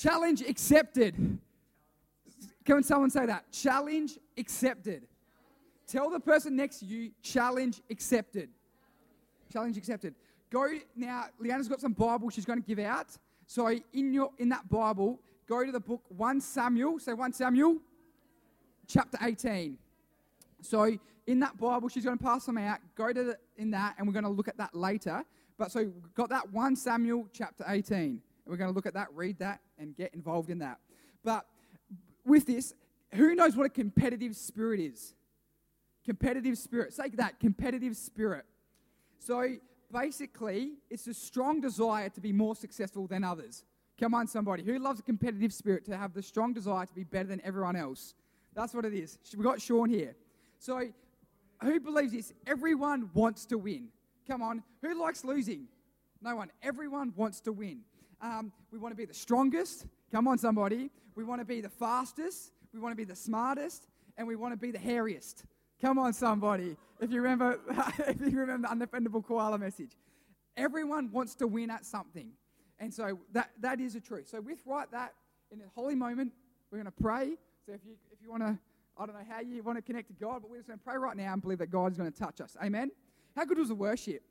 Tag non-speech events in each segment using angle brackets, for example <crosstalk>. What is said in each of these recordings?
Challenge accepted. Can someone say that? Challenge accepted. Tell the person next to you, challenge accepted. Challenge accepted. Go now, Leanna's got some Bible she's going to give out. So in your in that Bible, go to the book 1 Samuel. Say 1 Samuel, chapter 18. So in that Bible, she's going to pass them out. Go to the, in that, and we're going to look at that later. But so got that 1 Samuel chapter 18. And we're going to look at that, read that, and get involved in that. But with this, who knows what a competitive spirit is? Competitive spirit. Say that, competitive spirit. So basically, it's a strong desire to be more successful than others. Come on, somebody. Who loves a competitive spirit to have the strong desire to be better than everyone else? That's what it is. We've got Sean here. So, who believes this? Everyone wants to win. Come on. Who likes losing? No one. Everyone wants to win. Um, we want to be the strongest. Come on, somebody. We want to be the fastest. We want to be the smartest. And we want to be the hairiest. Come on, somebody. If you remember, <laughs> if you remember the unoffendable koala message, everyone wants to win at something, and so that that is the truth. So with right that in a holy moment, we're going to pray. So if you if you want to, I don't know how you want to connect to God, but we're just going to pray right now and believe that God is going to touch us. Amen. How good was the worship?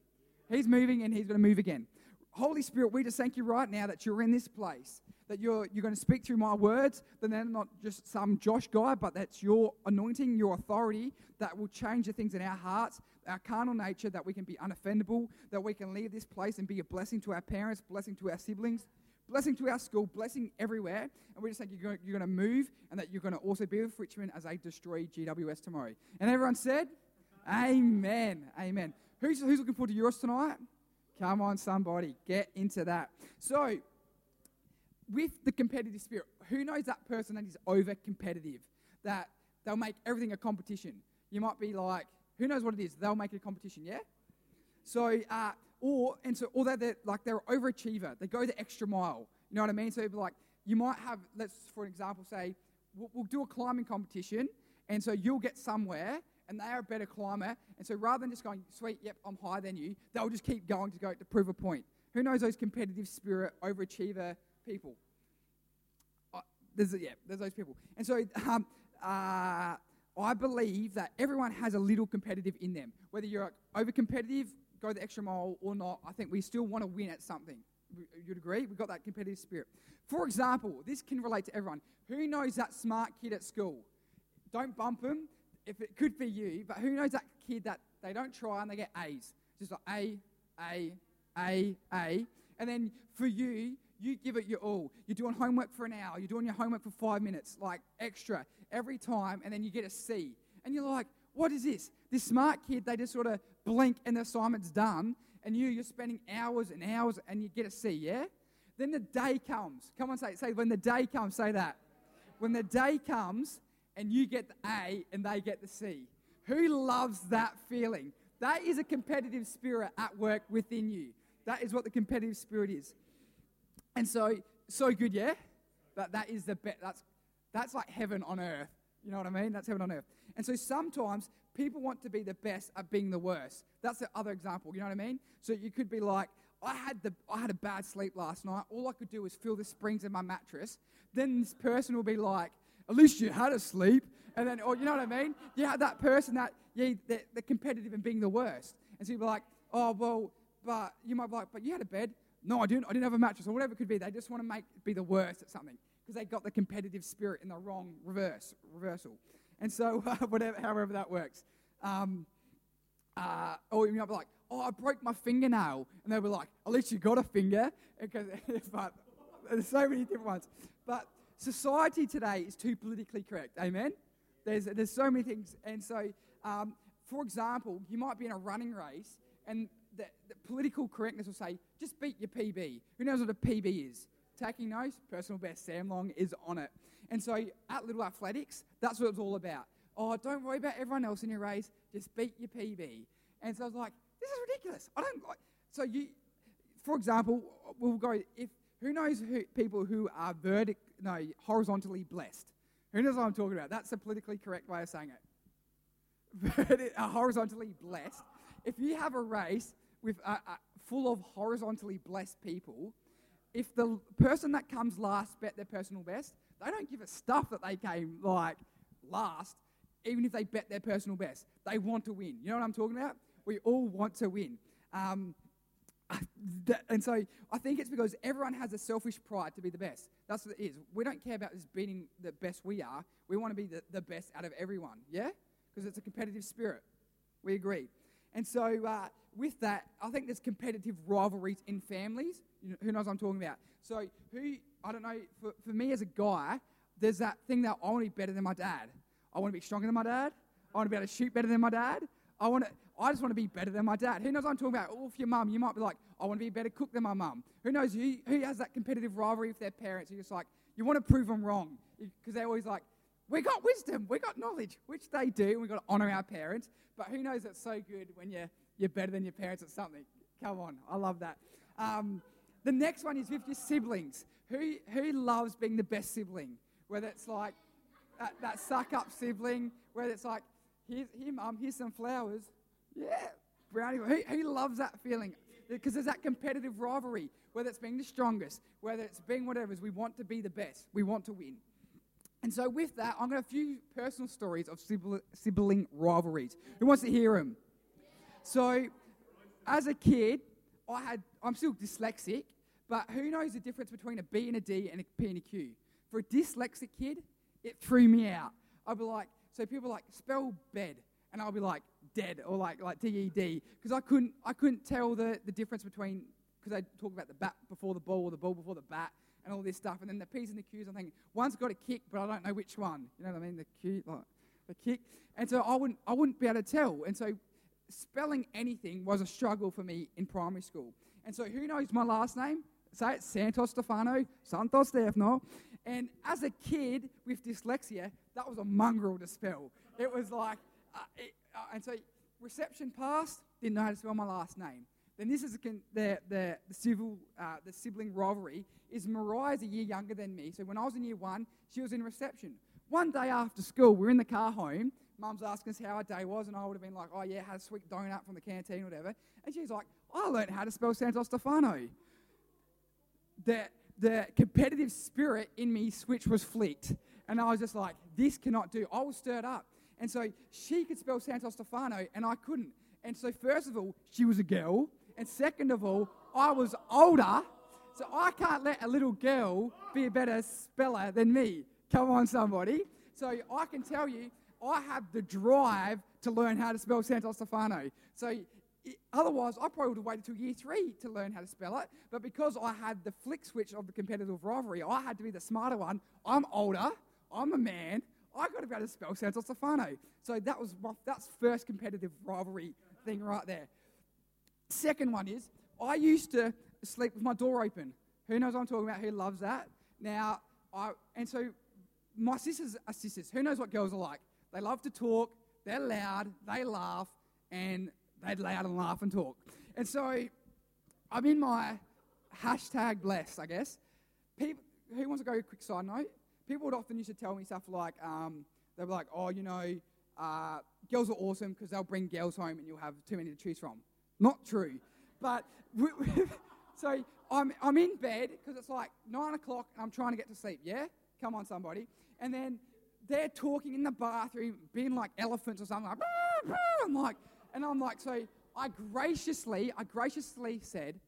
He's moving and He's going to move again. Holy Spirit, we just thank you right now that you're in this place that you're, you're going to speak through my words, that they're not just some Josh guy, but that's your anointing, your authority that will change the things in our hearts, our carnal nature, that we can be unoffendable, that we can leave this place and be a blessing to our parents, blessing to our siblings, blessing to our school, blessing everywhere. And we just think you're going, you're going to move and that you're going to also be with Richmond as they destroy GWS tomorrow. And everyone said, Amen. Amen. Who's, who's looking forward to yours tonight? Come on, somebody, get into that. So, with the competitive spirit, who knows that person that is over competitive, that they'll make everything a competition? You might be like, who knows what it is? They'll make it a competition, yeah? So, uh, or, and so, or they're, like, they're overachiever. They go the extra mile. You know what I mean? So, like, you might have, let's, for an example, say, we'll, we'll do a climbing competition, and so you'll get somewhere, and they are a better climber, and so rather than just going, sweet, yep, I'm higher than you, they'll just keep going to go to prove a point. Who knows those competitive spirit, overachiever people. Uh, there's yeah, there's those people, and so um, uh, I believe that everyone has a little competitive in them. Whether you're over competitive, go the extra mile or not, I think we still want to win at something. You'd agree? We've got that competitive spirit. For example, this can relate to everyone. Who knows that smart kid at school? Don't bump them. If it could be you, but who knows that kid that they don't try and they get A's? Just like A, A, A, A. And then for you, you give it your all. You're doing homework for an hour, you're doing your homework for five minutes, like extra every time, and then you get a C. And you're like, what is this? This smart kid, they just sort of blink and the assignment's done, and you, you're spending hours and hours and you get a C, yeah? Then the day comes. Come on, say, say, when the day comes, say that. When the day comes and you get the A and they get the C. Who loves that feeling? That is a competitive spirit at work within you. That is what the competitive spirit is. And so, so good, yeah? That, that is the best. That's, that's like heaven on earth. You know what I mean? That's heaven on earth. And so sometimes people want to be the best at being the worst. That's the other example. You know what I mean? So you could be like, I had, the, I had a bad sleep last night. All I could do was feel the springs in my mattress. Then this person will be like, at least you had a sleep. And then, or you know what I mean? You had that person that, yeah, they're, competitive in being the worst. And so you'll be like, oh, well, but you might be like, but you had a bed. No, I didn't. I didn't have a mattress or whatever it could be. They just want to make be the worst at something because they got the competitive spirit in the wrong reverse reversal. And so, <laughs> uh, whatever, however that works. Um, uh, or you might be like, oh, I broke my fingernail. And they'll be like, at least you got a finger. <laughs> Because, <laughs> but there's so many different ones. But society today is too politically correct. Amen? There's, there's so many things. And so, um, for example, you might be in a running race and the, the political correctness will say, just beat your PB. Who knows what a PB is? Taking notes, personal best, Sam Long is on it. And so at Little Athletics, that's what it's all about. Oh, don't worry about everyone else in your race, just beat your PB. And so I was like, this is ridiculous. I don't like. So you, for example, we'll go if who knows who, people who are vertic, no, horizontally blessed. Who knows what I'm talking about? That's the politically correct way of saying it. <laughs> But it, horizontally blessed. If you have a race with uh, uh, full of horizontally blessed people, if the person that comes last bet their personal best, they don't give a stuff that they came like last, even if they bet their personal best. They want to win. You know what I'm talking about? We all want to win. Um, and so I think it's because everyone has a selfish pride to be the best. That's what it is. We don't care about just being the best we are. We want to be the, the best out of everyone. Yeah? Because it's a competitive spirit. We agree. And so uh, with that, I think there's competitive rivalries in families. You know, who knows what I'm talking about? So who, I don't know, for, for me as a guy, there's that thing that I want to be better than my dad. I want to be stronger than my dad. I want to be able to shoot better than my dad. I want to, I just want to be better than my dad. Who knows I'm talking about? Or if your mum, you might be like, I want to be a better cook than my mum. Who knows who, who has that competitive rivalry with their parents? You're just like, you want to prove them wrong. Because they're always like, we got wisdom, we got knowledge, which they do. We've got to honor our parents. But who knows it's so good when you're, you're better than your parents at something. Come on, I love that. Um, the next one is with your siblings. Who, who loves being the best sibling? Whether it's like that, that suck up sibling, whether it's like, here, here, mum, here's some flowers. Yeah, brownie. Who, who loves that feeling? Because there's that competitive rivalry, whether it's being the strongest, whether it's being whatever, is we want to be the best. We want to win. And so, with that, I'm going to a few personal stories of sibling rivalries. Who wants to hear them? So, as a kid, I had, I'm still dyslexic, but who knows the difference between a B and a D and a P and a Q? For a dyslexic kid, it threw me out. I'd be like, so people like spell bed, and I'll be like dead or like like D E D because I couldn't I couldn't tell the, the difference between because they talk about the bat before the ball or the ball before the bat and all this stuff, and then the P's and the Q's. I'm thinking one's got a kick, but I don't know which one. You know what I mean? The Q like the kick, and so I wouldn't I wouldn't be able to tell, and so spelling anything was a struggle for me in primary school. And so who knows my last name? Say it, Santos Stefano, Santos Stefano. And as a kid with dyslexia, that was a mongrel to spell. It was like, uh, it, uh, and so reception passed, didn't know how to spell my last name. Then this is the, the, the, civil, uh, the sibling rivalry. Is Mariah's a year younger than me? So when I was in year one, she was in reception. One day after school, we're in the car home. Mum's asking us how our day was, and I would have been like, "Oh yeah, had a sweet donut from the canteen, or whatever." And she's like, "I learned how to spell Santo Stefano." That the competitive spirit in me switch was flicked. And I was just like, this cannot do. I was stirred up. And so she could spell Santos Stefano and I couldn't. And so, first of all, she was a girl. And second of all, I was older. So I can't let a little girl be a better speller than me. Come on, somebody. So I can tell you, I have the drive to learn how to spell Santos Stefano. So otherwise, I probably would have waited till year three to learn how to spell it. But because I had the flick switch of the competitive rivalry, I had to be the smarter one. I'm older. I'm a man. I got to be able to spell Santos Stefano. So that was my, that's first competitive rivalry thing right there. Second one is I used to sleep with my door open. Who knows what I'm talking about? Who loves that? Now, I and so my sisters are sisters. Who knows what girls are like? They love to talk. They're loud. They laugh, and they'd loud and laugh and talk. And so I'm in my hashtag blessed, I guess. People, who wants to go a quick side note? People would often used to tell me stuff like, um, they'd be like, oh, you know, uh, girls are awesome because they'll bring girls home and you'll have too many to choose from. Not true. But <laughs> so I'm, I'm in bed because it's like nine o'clock and I'm trying to get to sleep. Yeah? Come on, somebody. And then they're talking in the bathroom, being like elephants or something. Like, I'm like, and I'm like, so I graciously, I graciously said,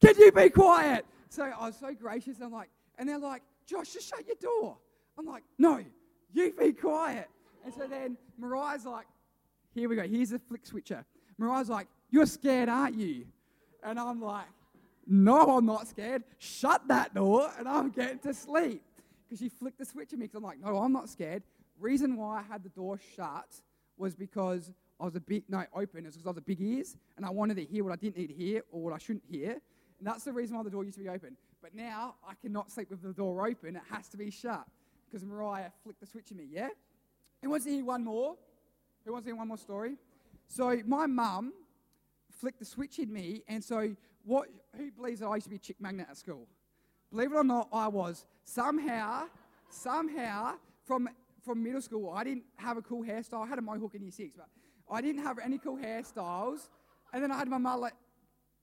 Can you be quiet? So I was so gracious. I'm like, and they're like, Josh, just shut your door. I'm like, no, you be quiet. And so then Mariah's like, here we go. Here's the flick switcher. Mariah's like, you're scared, aren't you? And I'm like, no, I'm not scared. Shut that door and I'm getting to sleep. Because she flicked the switch at me because I'm like, no, I'm not scared. Reason why I had the door shut was because I was a big, no, open. It's because I was a big ears and I wanted to hear what I didn't need to hear or what I shouldn't hear. And that's the reason why the door used to be open. But now I cannot sleep with the door open. It has to be shut because Mariah flicked the switch at me, yeah? Who wants to hear one more? Who wants to hear one more story? So my mum flicked the switch in me, and so what? Who believes that I used to be a chick magnet at school? Believe it or not, I was. Somehow, somehow, from from middle school, I didn't have a cool hairstyle. I had a mohawk in year six, but I didn't have any cool hairstyles. And then I had my mullet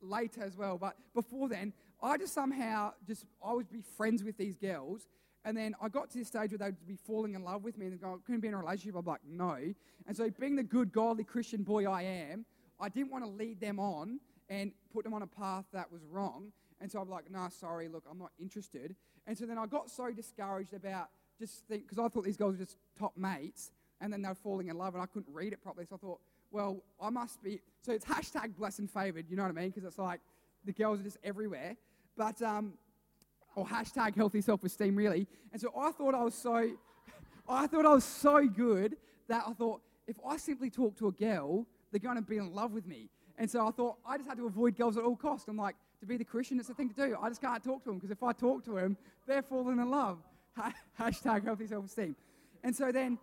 later as well. But before then, I just somehow just I would be friends with these girls, and then I got to this stage where they'd be falling in love with me and go, couldn't be in a relationship. I'm like, no. And so, being the good, godly Christian boy I am, I didn't want to lead them on and put them on a path that was wrong. And so I'm like, nah, sorry, look, I'm not interested. And so then I got so discouraged about just think, because I thought these girls were just top mates, and then they were falling in love, and I couldn't read it properly. So I thought, well, I must be. So it's hashtag blessed and favored, you know what I mean? Because it's like the girls are just everywhere. But, um, or hashtag healthy self esteem, really. And so I thought I was so, <laughs> I thought I was so good that I thought, if I simply talk to a girl, they're going to be in love with me. And so I thought I just had to avoid girls at all costs. I'm like, to be the Christian, it's the thing to do. I just can't talk to them because if I talk to them, they're falling in love. <laughs> Hashtag healthy self esteem. And so then,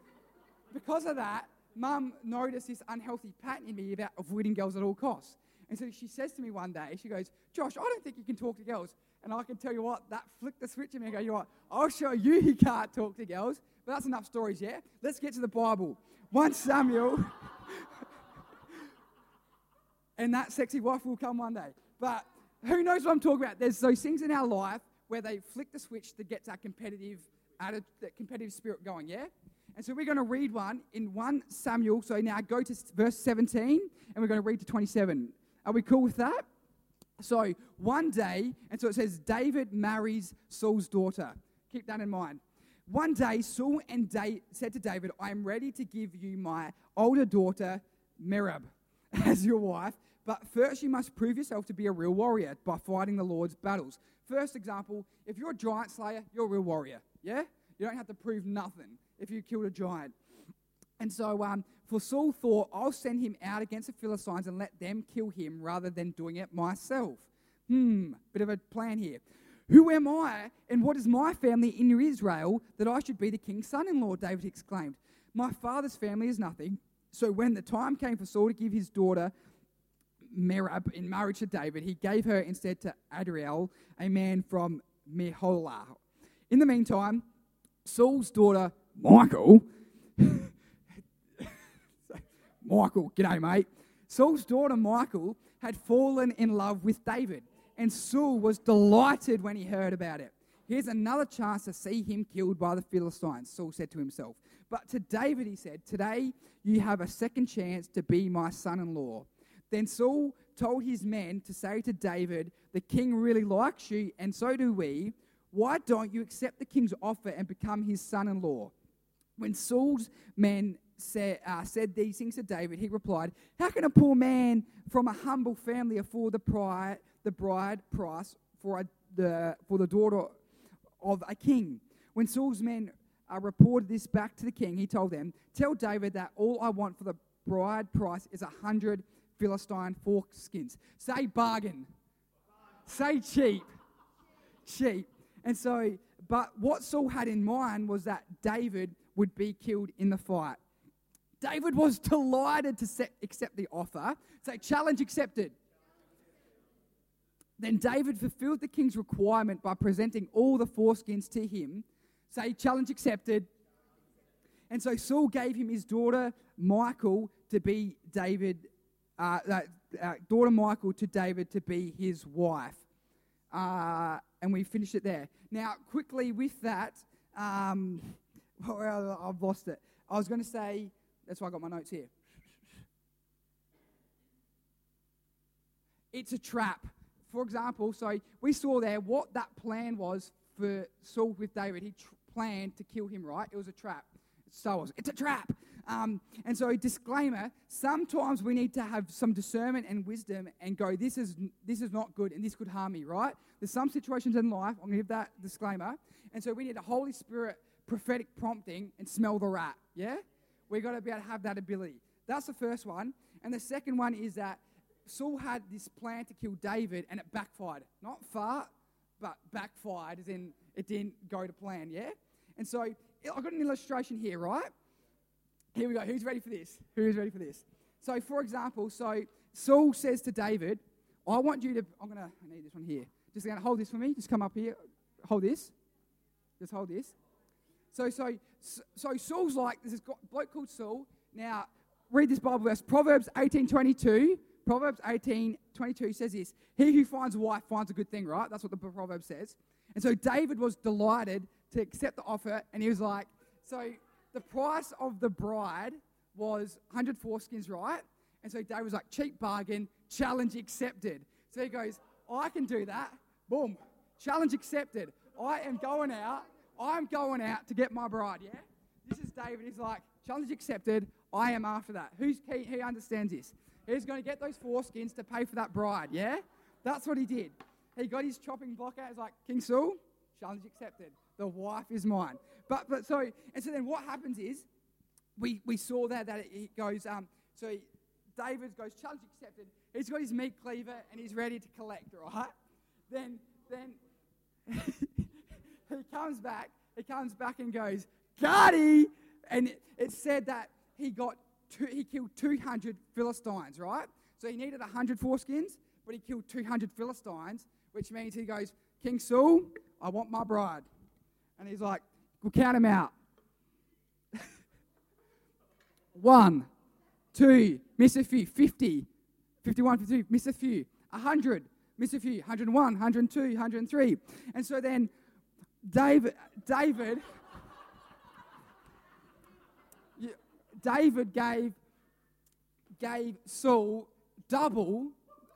because of that, mum noticed this unhealthy pattern in me about avoiding girls at all costs. And so she says to me one day, she goes, Josh, I don't think you can talk to girls. And I can tell you what, that flicked the switch in me. Go, you know what, I'll show you he can't talk to girls. But that's enough stories, yeah? Let's get to the Bible. 1 Samuel. <laughs> and that sexy wife will come one day. But who knows what I'm talking about? There's those things in our life where they flick the switch that gets our competitive, that competitive spirit going, yeah? And so we're going to read one in 1 Samuel. So now go to verse 17 and we're going to read to 27. Are we cool with that? So one day, and so it says David marries Saul's daughter. Keep that in mind. One day, Saul and da- said to David, I am ready to give you my older daughter, Merab, <laughs> as your wife, but first you must prove yourself to be a real warrior by fighting the Lord's battles. First example, if you're a giant slayer, you're a real warrior. Yeah? You don't have to prove nothing if you killed a giant. And so, um, for Saul thought, I'll send him out against the Philistines and let them kill him rather than doing it myself. Hmm, bit of a plan here. Who am I and what is my family in Israel that I should be the king's son in law? David exclaimed. My father's family is nothing. So when the time came for Saul to give his daughter Merab in marriage to David, he gave her instead to Adriel, a man from Meholah. In the meantime, Saul's daughter, Michal, <laughs> Michal, g'day, mate. Saul's daughter, Michael had fallen in love with David, and Saul was delighted when he heard about it. Here's another chance to see him killed by the Philistines, Saul said to himself. But to David, he said, Today you have a second chance to be my son in law. Then Saul told his men to say to David, The king really likes you, and so do we. Why don't you accept the king's offer and become his son in law? When Saul's men said, uh, said these things to David, he replied, How can a poor man from a humble family afford the bride, the bride price for, a, the, for the daughter of a king? When Saul's men uh, reported this back to the king, he told them, Tell David that all I want for the bride price is a hundred Philistine foreskins. Say bargain. Say cheap. Cheap. And so, but what Saul had in mind was that David would be killed in the fight. David was delighted to set, accept the offer. Say, challenge accepted. Then David fulfilled the king's requirement by presenting all the foreskins to him. Say, challenge accepted. And so Saul gave him his daughter Michael to be David, uh, uh, daughter Michael to David to be his wife. Uh, and we finish it there. Now, quickly with that, um, <laughs> I've lost it. I was going to say, that's why I got my notes here. It's a trap. For example, so we saw there what that plan was for Saul with David. He tr- planned to kill him, right? It was a trap. So was, it's a trap. Um, and so, disclaimer: sometimes we need to have some discernment and wisdom, and go, "This is this is not good, and this could harm me." Right? There's some situations in life. I'm to give that disclaimer, and so we need a Holy Spirit prophetic prompting and smell the rat. Yeah, We've got to be able to have that ability. That's the first one, and the second one is that Saul had this plan to kill David, and it backfired. Not far, but backfired, as in it didn't go to plan. Yeah, and so I've got an illustration here, right? Here we go. Who's ready for this? Who's ready for this? So, for example, so Saul says to David, I want you to, I'm going to, I need this one here. Just going to hold this for me. Just come up here. Hold this. Just hold this. So, so, so Saul's like, there's this bloke called Saul. Now, read this Bible verse. Proverbs 18.22. Proverbs 18 22 says this He who finds a wife finds a good thing, right? That's what the proverb says. And so David was delighted to accept the offer, and he was like, So the price of the bride was 100 foreskins, right? And so David was like, Cheap bargain, challenge accepted. So he goes, I can do that. Boom, challenge accepted. I am going out. I'm going out to get my bride, yeah? This is David. He's like, challenge accepted. I am after that. Who's key? He understands this. He's going to get those foreskins to pay for that bride, yeah? That's what he did. He got his chopping block out. He's like, King Saul, challenge accepted. The wife is mine. But, but so, and so then what happens is, we, we saw there that it goes, um, so he, David goes, challenge accepted. He's got his meat cleaver and he's ready to collect, right? Then, then <laughs> he comes back, he comes back and goes, Gardy! And it, it said that he got two, he killed 200 Philistines, right? So he needed 100 foreskins, but he killed 200 Philistines, which means he goes, King Saul, I want my bride. And he's like, we'll count him out. <laughs> One, two, miss a few, 50, 51, 52, miss a few, 100, miss a few, 101, 102, 103. And so then David, David, David gave, gave Saul double,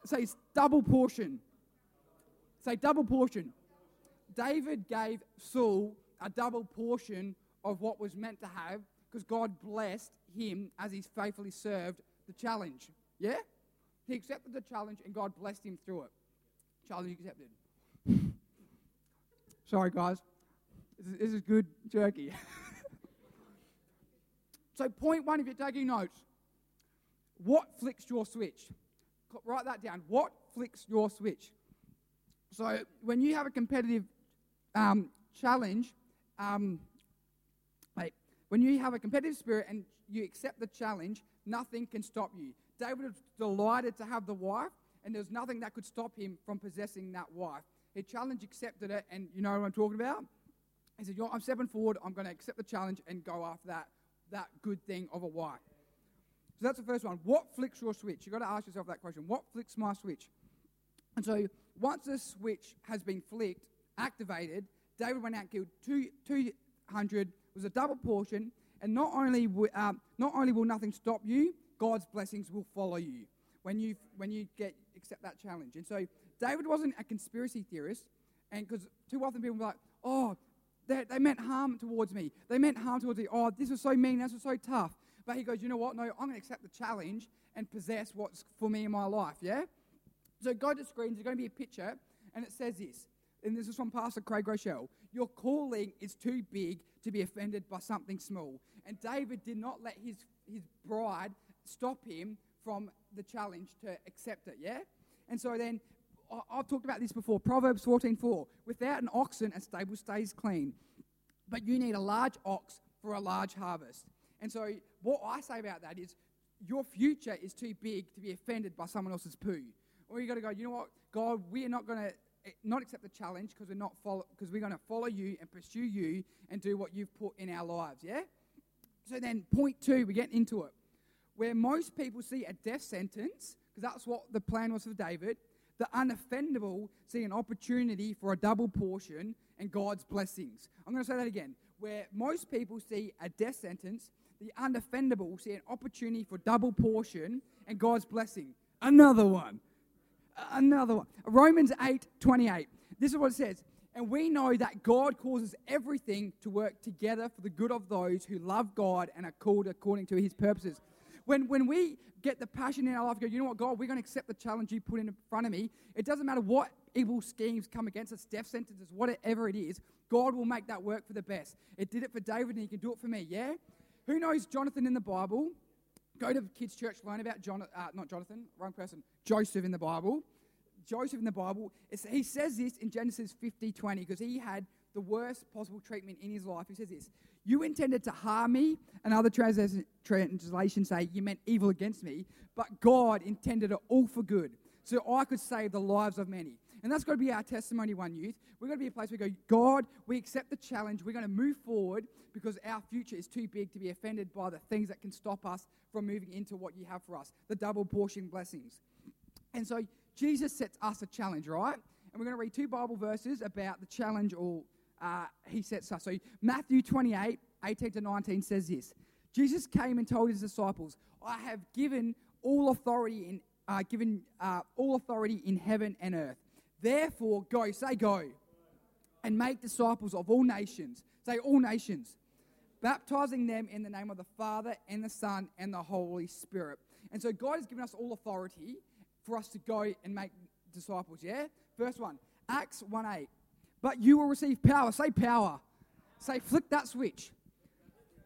say double portion. Say double portion. David gave Saul a double portion of what was meant to have because God blessed him as he faithfully served the challenge. Yeah? He accepted the challenge and God blessed him through it. Challenge accepted. Sorry, guys. This is, good jerky. <laughs> so, point one, if you're taking notes, what flicks your switch? Write that down. What flicks your switch? So, when you have a competitive um, challenge, um, wait, when you have a competitive spirit and you accept the challenge, nothing can stop you. David was delighted to have the wife, and there was nothing that could stop him from possessing that wife. He challenged, accepted it, and you know what I'm talking about? He said, I'm stepping forward, I'm going to accept the challenge and go after that, that good thing of a wife. So that's the first one. What flicks your switch? You've got to ask yourself that question. What flicks my switch? And so once the switch has been flicked, activated, David went out and killed two, 200, was a double portion, and not only, um, not only will nothing stop you, God's blessings will follow you when you, when you get, accept that challenge. And so David wasn't a conspiracy theorist, and because too often people are like, oh, they, they meant harm towards me. They meant harm towards me. Oh, this was so mean. This was so tough. But he goes, you know what? No, I'm going to accept the challenge and possess what's for me in my life. Yeah? So go to screens. There's going to be a picture, and it says this. And this is from Pastor Craig Groeschel. Your calling is too big to be offended by something small. And David did not let his, his bride stop him from the challenge to accept it. Yeah? And so then I've talked about this before. Proverbs 14:4. Without an oxen, a stable stays clean, but you need a large ox for a large harvest. And so, what I say about that is, your future is too big to be offended by someone else's poo. Or you got to go. You know what, God? We are not going to eh, not accept the challenge because we're not follow because we're going to follow you and pursue you and do what you've put in our lives. Yeah. So then, point two, we get into it, where most people see a death sentence because that's what the plan was for David the unoffendable see an opportunity for a double portion and God's blessings. I'm going to say that again. Where most people see a death sentence, the unoffendable see an opportunity for double portion and God's blessing. Another one. Another one. Romans 8 28. This is what it says. And we know that God causes everything to work together for the good of those who love God and are called according to his purposes. When, when we get the passion in our life, go, you know what, God, we're going to accept the challenge you put in front of me. It doesn't matter what evil schemes come against us, death sentences, whatever it is, God will make that work for the best. It did it for David and he can do it for me, yeah? Who knows Jonathan in the Bible? Go to kids' church, learn about John, uh, not Jonathan, wrong person, Joseph in the Bible. Joseph in the Bible, he says this in Genesis 50 20 because he had the worst possible treatment in his life. He says this you intended to harm me. And other translations say you meant evil against me, but God intended it all for good, so I could save the lives of many. And that's got to be our testimony, one youth. We've got to be a place where we go, God, we accept the challenge. We're going to move forward because our future is too big to be offended by the things that can stop us from moving into what you have for us the double portion blessings. And so Jesus sets us a challenge, right? And we're going to read two Bible verses about the challenge or uh, he sets us. So Matthew 28, 18 to 19 says this. Jesus came and told his disciples, I have given all authority in uh, given uh, all authority in heaven and earth. Therefore, go, say go, and make disciples of all nations. Say all nations, baptizing them in the name of the Father and the Son and the Holy Spirit. And so God has given us all authority for us to go and make disciples. Yeah? First one, Acts 1 8. But you will receive power. Say power. Say flick that switch.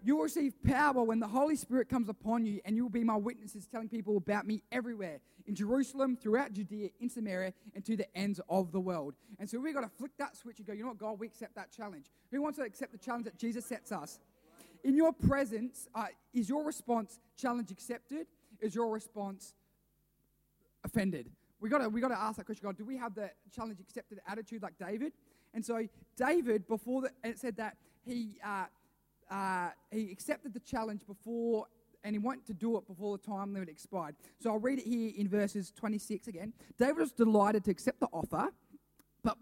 You will receive power when the Holy Spirit comes upon you, and you will be my witnesses, telling people about me everywhere in Jerusalem, throughout Judea, in Samaria, and to the ends of the world. And so we've got to flick that switch and go, you know what, God, we accept that challenge. Who wants to accept the challenge that Jesus sets us? In your presence, uh, is your response challenge accepted? Is your response offended? We got to we got to ask that question. God, do we have the challenge accepted attitude like David? And so David, before the, it said that he uh, uh, he accepted the challenge before, and he wanted to do it before the time limit expired. So I'll read it here in verses 26 again. David was delighted to accept the offer, but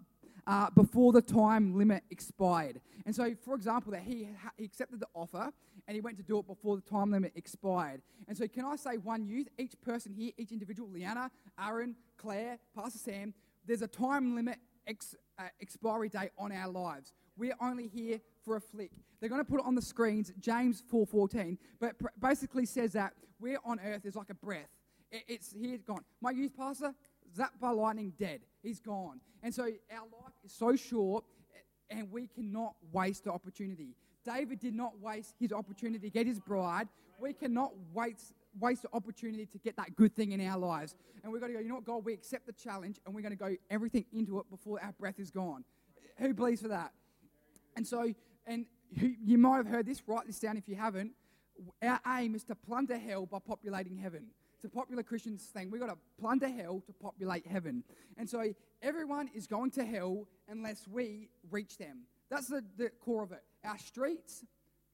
uh, before the time limit expired. And so, for example, that he, he accepted the offer and he went to do it before the time limit expired. And so, can I say one youth, each person here, each individual, Leanna, Aaron, Claire, Pastor Sam, there's a time limit ex, uh, expiry date on our lives. We're only here for a flick. They're going to put it on the screens, James 4.14, but pr- basically says that we're on earth is like a breath. It, it's here, gone. My youth pastor, zapped by lightning, dead. He's gone. And so our life is so short, and we cannot waste the opportunity. David did not waste his opportunity to get his bride. We cannot waste, waste the opportunity to get that good thing in our lives. And we've got to go, you know what, God, we accept the challenge and we're going to go everything into it before our breath is gone. Who believes for that? And so, and you might have heard this, write this down if you haven't. Our aim is to plunder hell by populating heaven. It's a popular Christian thing. We've got to plunder hell to populate heaven. And so everyone is going to hell unless we reach them. That's the, the core of it. Our streets,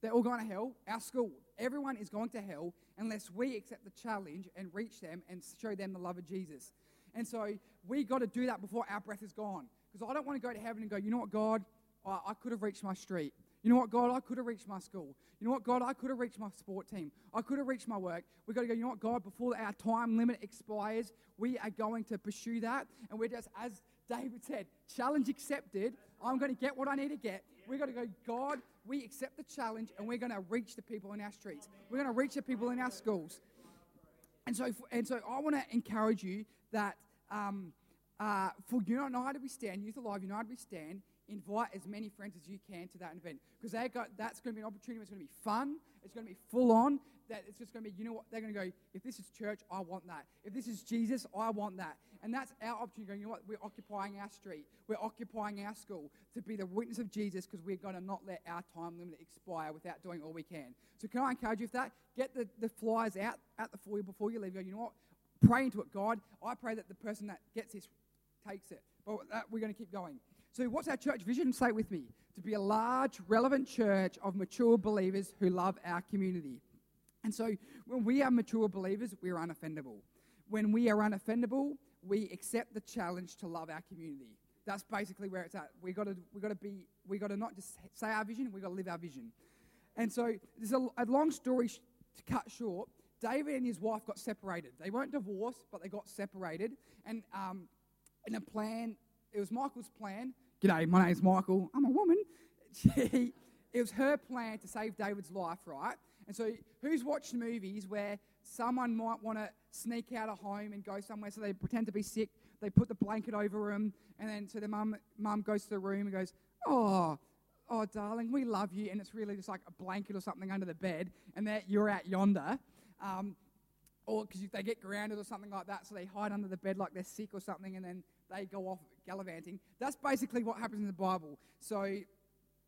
they're all going to hell. Our school, everyone is going to hell unless we accept the challenge and reach them and show them the love of Jesus. And so we got to do that before our breath is gone. Because I don't want to go to heaven and go, you know what, God, I, I could have reached my street. You know what, God, I could have reached my school. You know what, God, I could have reached my sport team. I could have reached my work. We've got to go, you know what, God, before our time limit expires, we are going to pursue that. And we're just, as David said, challenge accepted. I'm going to get what I need to get. We're going to go, God, we accept the challenge and we're going to reach the people in our streets. We're going to reach the people in our schools. And so, and so I want to encourage you that um, uh, for United We Stand, Youth Alive, United We Stand, invite as many friends as you can to that event because they got that's going to be an opportunity. It's going to be fun. It's going to be full on. That it's just going to be, you know what? They're going to go. If this is church, I want that. If this is Jesus, I want that. And that's our opportunity. Going, you know what? We're occupying our street. We're occupying our school to be the witness of Jesus because we're going to not let our time limit expire without doing all we can. So can I encourage you with that? Get the, the flyers out at the foyer before you leave. Go, you know what? Pray into it, God. I pray that the person that gets this takes it. But that, we're going to keep going. So, what's our church vision? Say it with me to be a large, relevant church of mature believers who love our community. And so, when we are mature believers, we're unoffendable. When we are unoffendable, we accept the challenge to love our community. That's basically where it's at. We got to we got to be we got to not just say our vision, we got to live our vision. And so, there's a, a long story sh- to cut short. David and his wife got separated. They weren't divorced, but they got separated. And um, in a plan, it was Michael's plan G'day, my name's Michael. I'm a woman. <laughs> She, it was her plan to save David's life, right? And so, who's watched movies where someone might want to sneak out of home and go somewhere so they pretend to be sick? They put the blanket over them, and then so the mum, mum goes to the room and goes, Oh, oh, darling, we love you. And it's really just like a blanket or something under the bed, and that you're out yonder. Um, or because they get grounded or something like that, so they hide under the bed like they're sick or something, and then they go off gallivanting. That's basically what happens in the Bible. So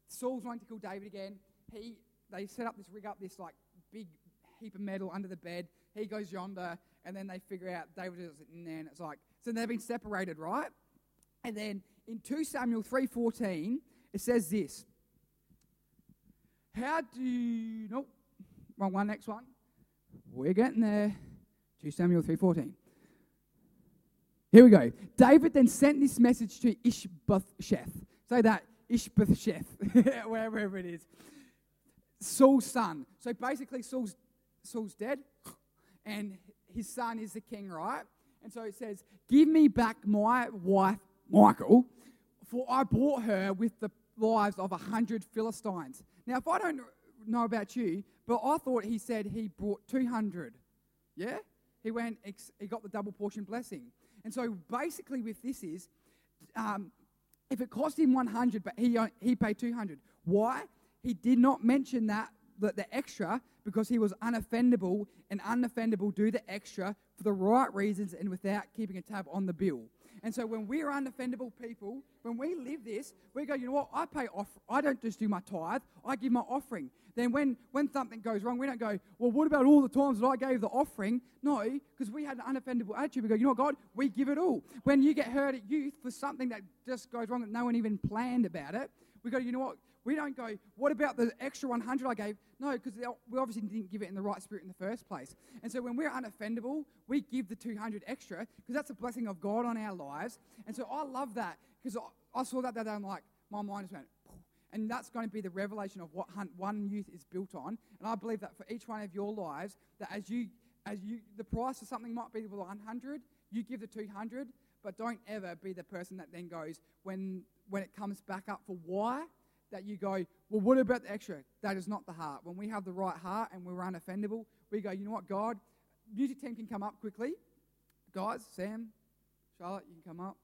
Saul's wanting to kill David again. He they set up this rig up this like big heap of metal under the bed. He goes yonder, and then they figure out David is in there, and it's like so they've been separated, right? And then in 2 Samuel 3:14, it says this. How do you nope, wrong one, next one. We're getting there. 2 Samuel 3:14. Here we go. David then sent this message to Ishbosheth. Say that, Ishbosheth, <laughs> wherever it is. Saul's son. So basically, Saul's, Saul's dead, and his son is the king, right? And so it says, Give me back my wife, Michael, for I bought her with the lives of a hundred Philistines. Now, if I don't know about you, but I thought he said he brought 200. Yeah? He went, he got the double portion blessing. And so basically, with this is, um, if it cost him 100, but he, he paid 200. Why? He did not mention that, that the extra because he was unoffendable, and unoffendable do the extra for the right reasons and without keeping a tab on the bill. And so when we're unoffendable people, when we live this, we go, you know what? I pay off. I don't just do my tithe. I give my offering. Then when, when something goes wrong, we don't go, well, what about all the times that I gave the offering? No, because we had an unoffendable attitude. We go, you know what, God? We give it all. When you get hurt at youth for something that just goes wrong that no one even planned about it, we go, you know what? We don't go, what about the extra 100 I gave? No, because we obviously didn't give it in the right spirit in the first place. And so when we're unoffendable, we give the 200 extra because that's a blessing of God on our lives. And so I love that because I, I, saw that that day. I'm like, my mind just went, and that's going to be the revelation of what one youth is built on. And I believe that for each one of your lives, that as you, as you, the price of something might be the 100, you give the 200, but don't ever be the person that then goes when when it comes back up for why that you go, well, what about the extra? That is not the heart. When we have the right heart and we're unoffendable, we go, you know what, God, music team can come up quickly. Guys, Sam, Charlotte, you can come up.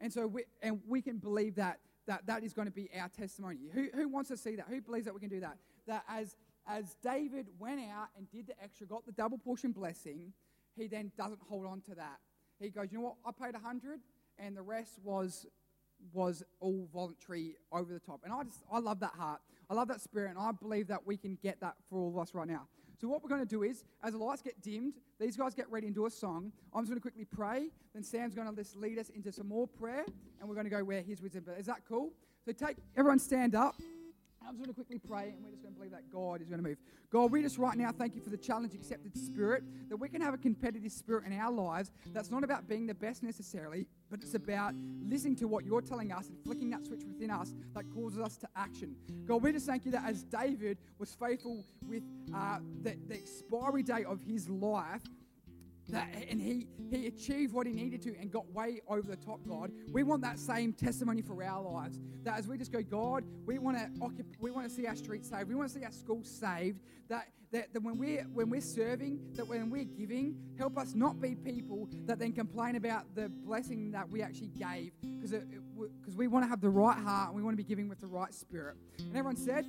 And so we, and we can believe that that, that is going to be our testimony. Who, who wants to see that? Who believes that we can do that? That as, as David went out and did the extra, got the double portion blessing, he then doesn't hold on to that. He goes, you know what, I paid a hundred and the rest was was all voluntary over the top. And I just, I love that heart. I love that spirit, and I believe that we can get that for all of us right now. So, what we're going to do is, as the lights get dimmed, these guys get ready and do a song. I'm just going to quickly pray. Then Sam's going to just lead us into some more prayer, and we're going to go where His wisdom. But is that cool? So, take everyone stand up. I'm just going to quickly pray and we're just going to believe that God is going to move. God, we just right now thank you for the challenge accepted spirit, that we can have a competitive spirit in our lives that's not about being the best necessarily, but it's about listening to what you're telling us and flicking that switch within us that causes us to action. God, we just thank you that as David was faithful with uh, the, the expiry date of his life, that, and he, he achieved what he needed to and got way over the top, God. We want that same testimony for our lives. That as we just go, God, we want to we want to see our streets saved. We want to see our schools saved. That, that, that when we're when we're serving, that when we're giving, help us not be people that then complain about the blessing that we actually gave, because because we want to have the right heart and we want to be giving with the right spirit. And everyone said.